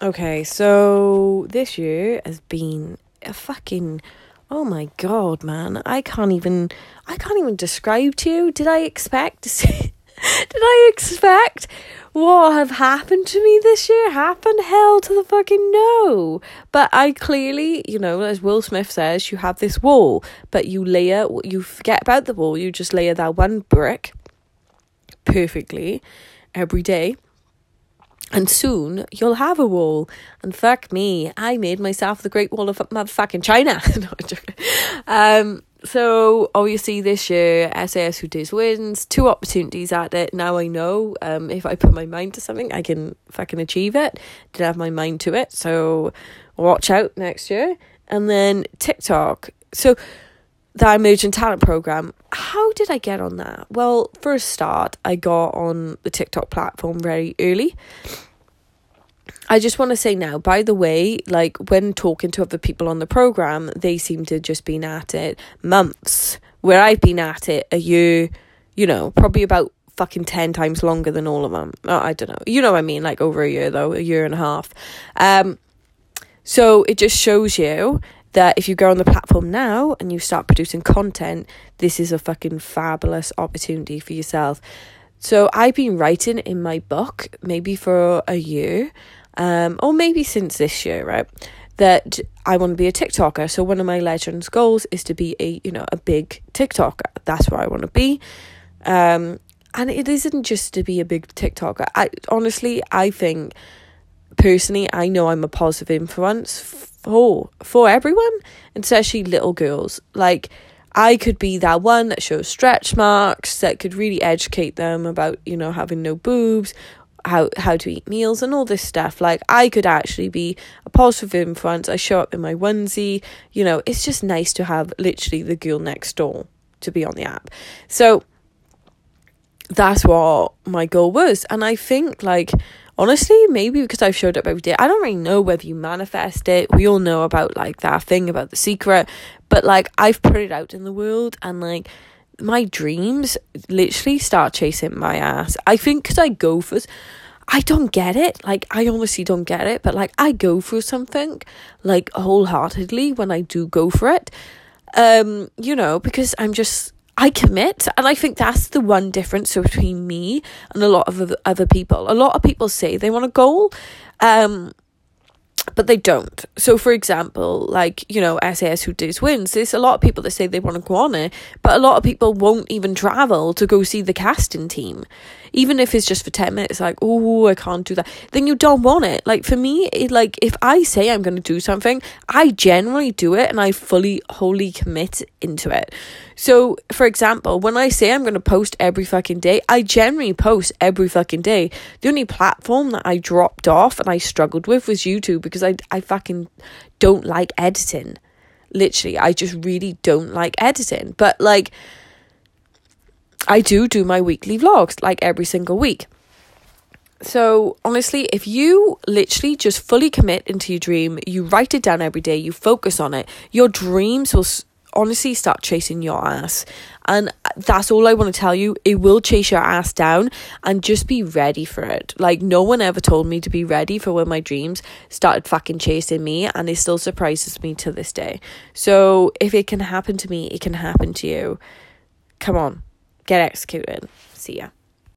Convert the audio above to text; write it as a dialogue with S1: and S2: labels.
S1: Okay, so this year has been a fucking oh my god, man. I can't even I can't even describe to you. Did I expect to see did I expect what have happened to me this year happened? Hell to the fucking no. But I clearly, you know, as Will Smith says, you have this wall, but you layer, you forget about the wall, you just layer that one brick perfectly every day and soon you'll have a wall. And fuck me, I made myself the Great Wall of motherfucking China. no, um, so obviously this year SAS Who Dares wins, two opportunities at it. Now I know um, if I put my mind to something, I can fucking achieve it. Did have my mind to it, so watch out next year. And then TikTok. So the emerging talent program. How did I get on that? Well, for a start, I got on the TikTok platform very early. I just want to say now, by the way, like when talking to other people on the program, they seem to just been at it months, where I've been at it a year, you know, probably about fucking 10 times longer than all of them. Oh, I don't know. You know what I mean? Like over a year, though, a year and a half. Um, so it just shows you that if you go on the platform now and you start producing content, this is a fucking fabulous opportunity for yourself. So I've been writing in my book maybe for a year, um, or maybe since this year, right? That I want to be a TikToker. So one of my legends goals is to be a you know a big TikToker. That's where I want to be. Um, and it isn't just to be a big TikToker. I honestly I think personally I know I'm a positive influence for for everyone, and especially little girls. Like I could be that one that shows stretch marks that could really educate them about you know having no boobs, how how to eat meals and all this stuff. Like I could actually be a positive influence. I show up in my onesie. You know, it's just nice to have literally the girl next door to be on the app. So that's what my goal was, and I think like honestly, maybe because I've showed up every day, I don't really know whether you manifest it. We all know about like that thing about the secret, but like I've put it out in the world and like my dreams literally start chasing my ass. I think because I go for. I don't get it. Like, I honestly don't get it. But, like, I go for something, like, wholeheartedly when I do go for it. Um, you know, because I'm just I commit, and I think that's the one difference between me and a lot of other people. A lot of people say they want a goal, um, but they don't. So, for example, like you know, SAS Who Dares wins. There's a lot of people that say they want to go on it, but a lot of people won't even travel to go see the casting team even if it's just for 10 minutes like oh i can't do that then you don't want it like for me it like if i say i'm going to do something i generally do it and i fully wholly commit into it so for example when i say i'm going to post every fucking day i generally post every fucking day the only platform that i dropped off and i struggled with was youtube because i, I fucking don't like editing literally i just really don't like editing but like I do do my weekly vlogs like every single week. So, honestly, if you literally just fully commit into your dream, you write it down every day, you focus on it, your dreams will honestly start chasing your ass. And that's all I want to tell you. It will chase your ass down and just be ready for it. Like, no one ever told me to be ready for when my dreams started fucking chasing me, and it still surprises me to this day. So, if it can happen to me, it can happen to you. Come on get executed. See ya.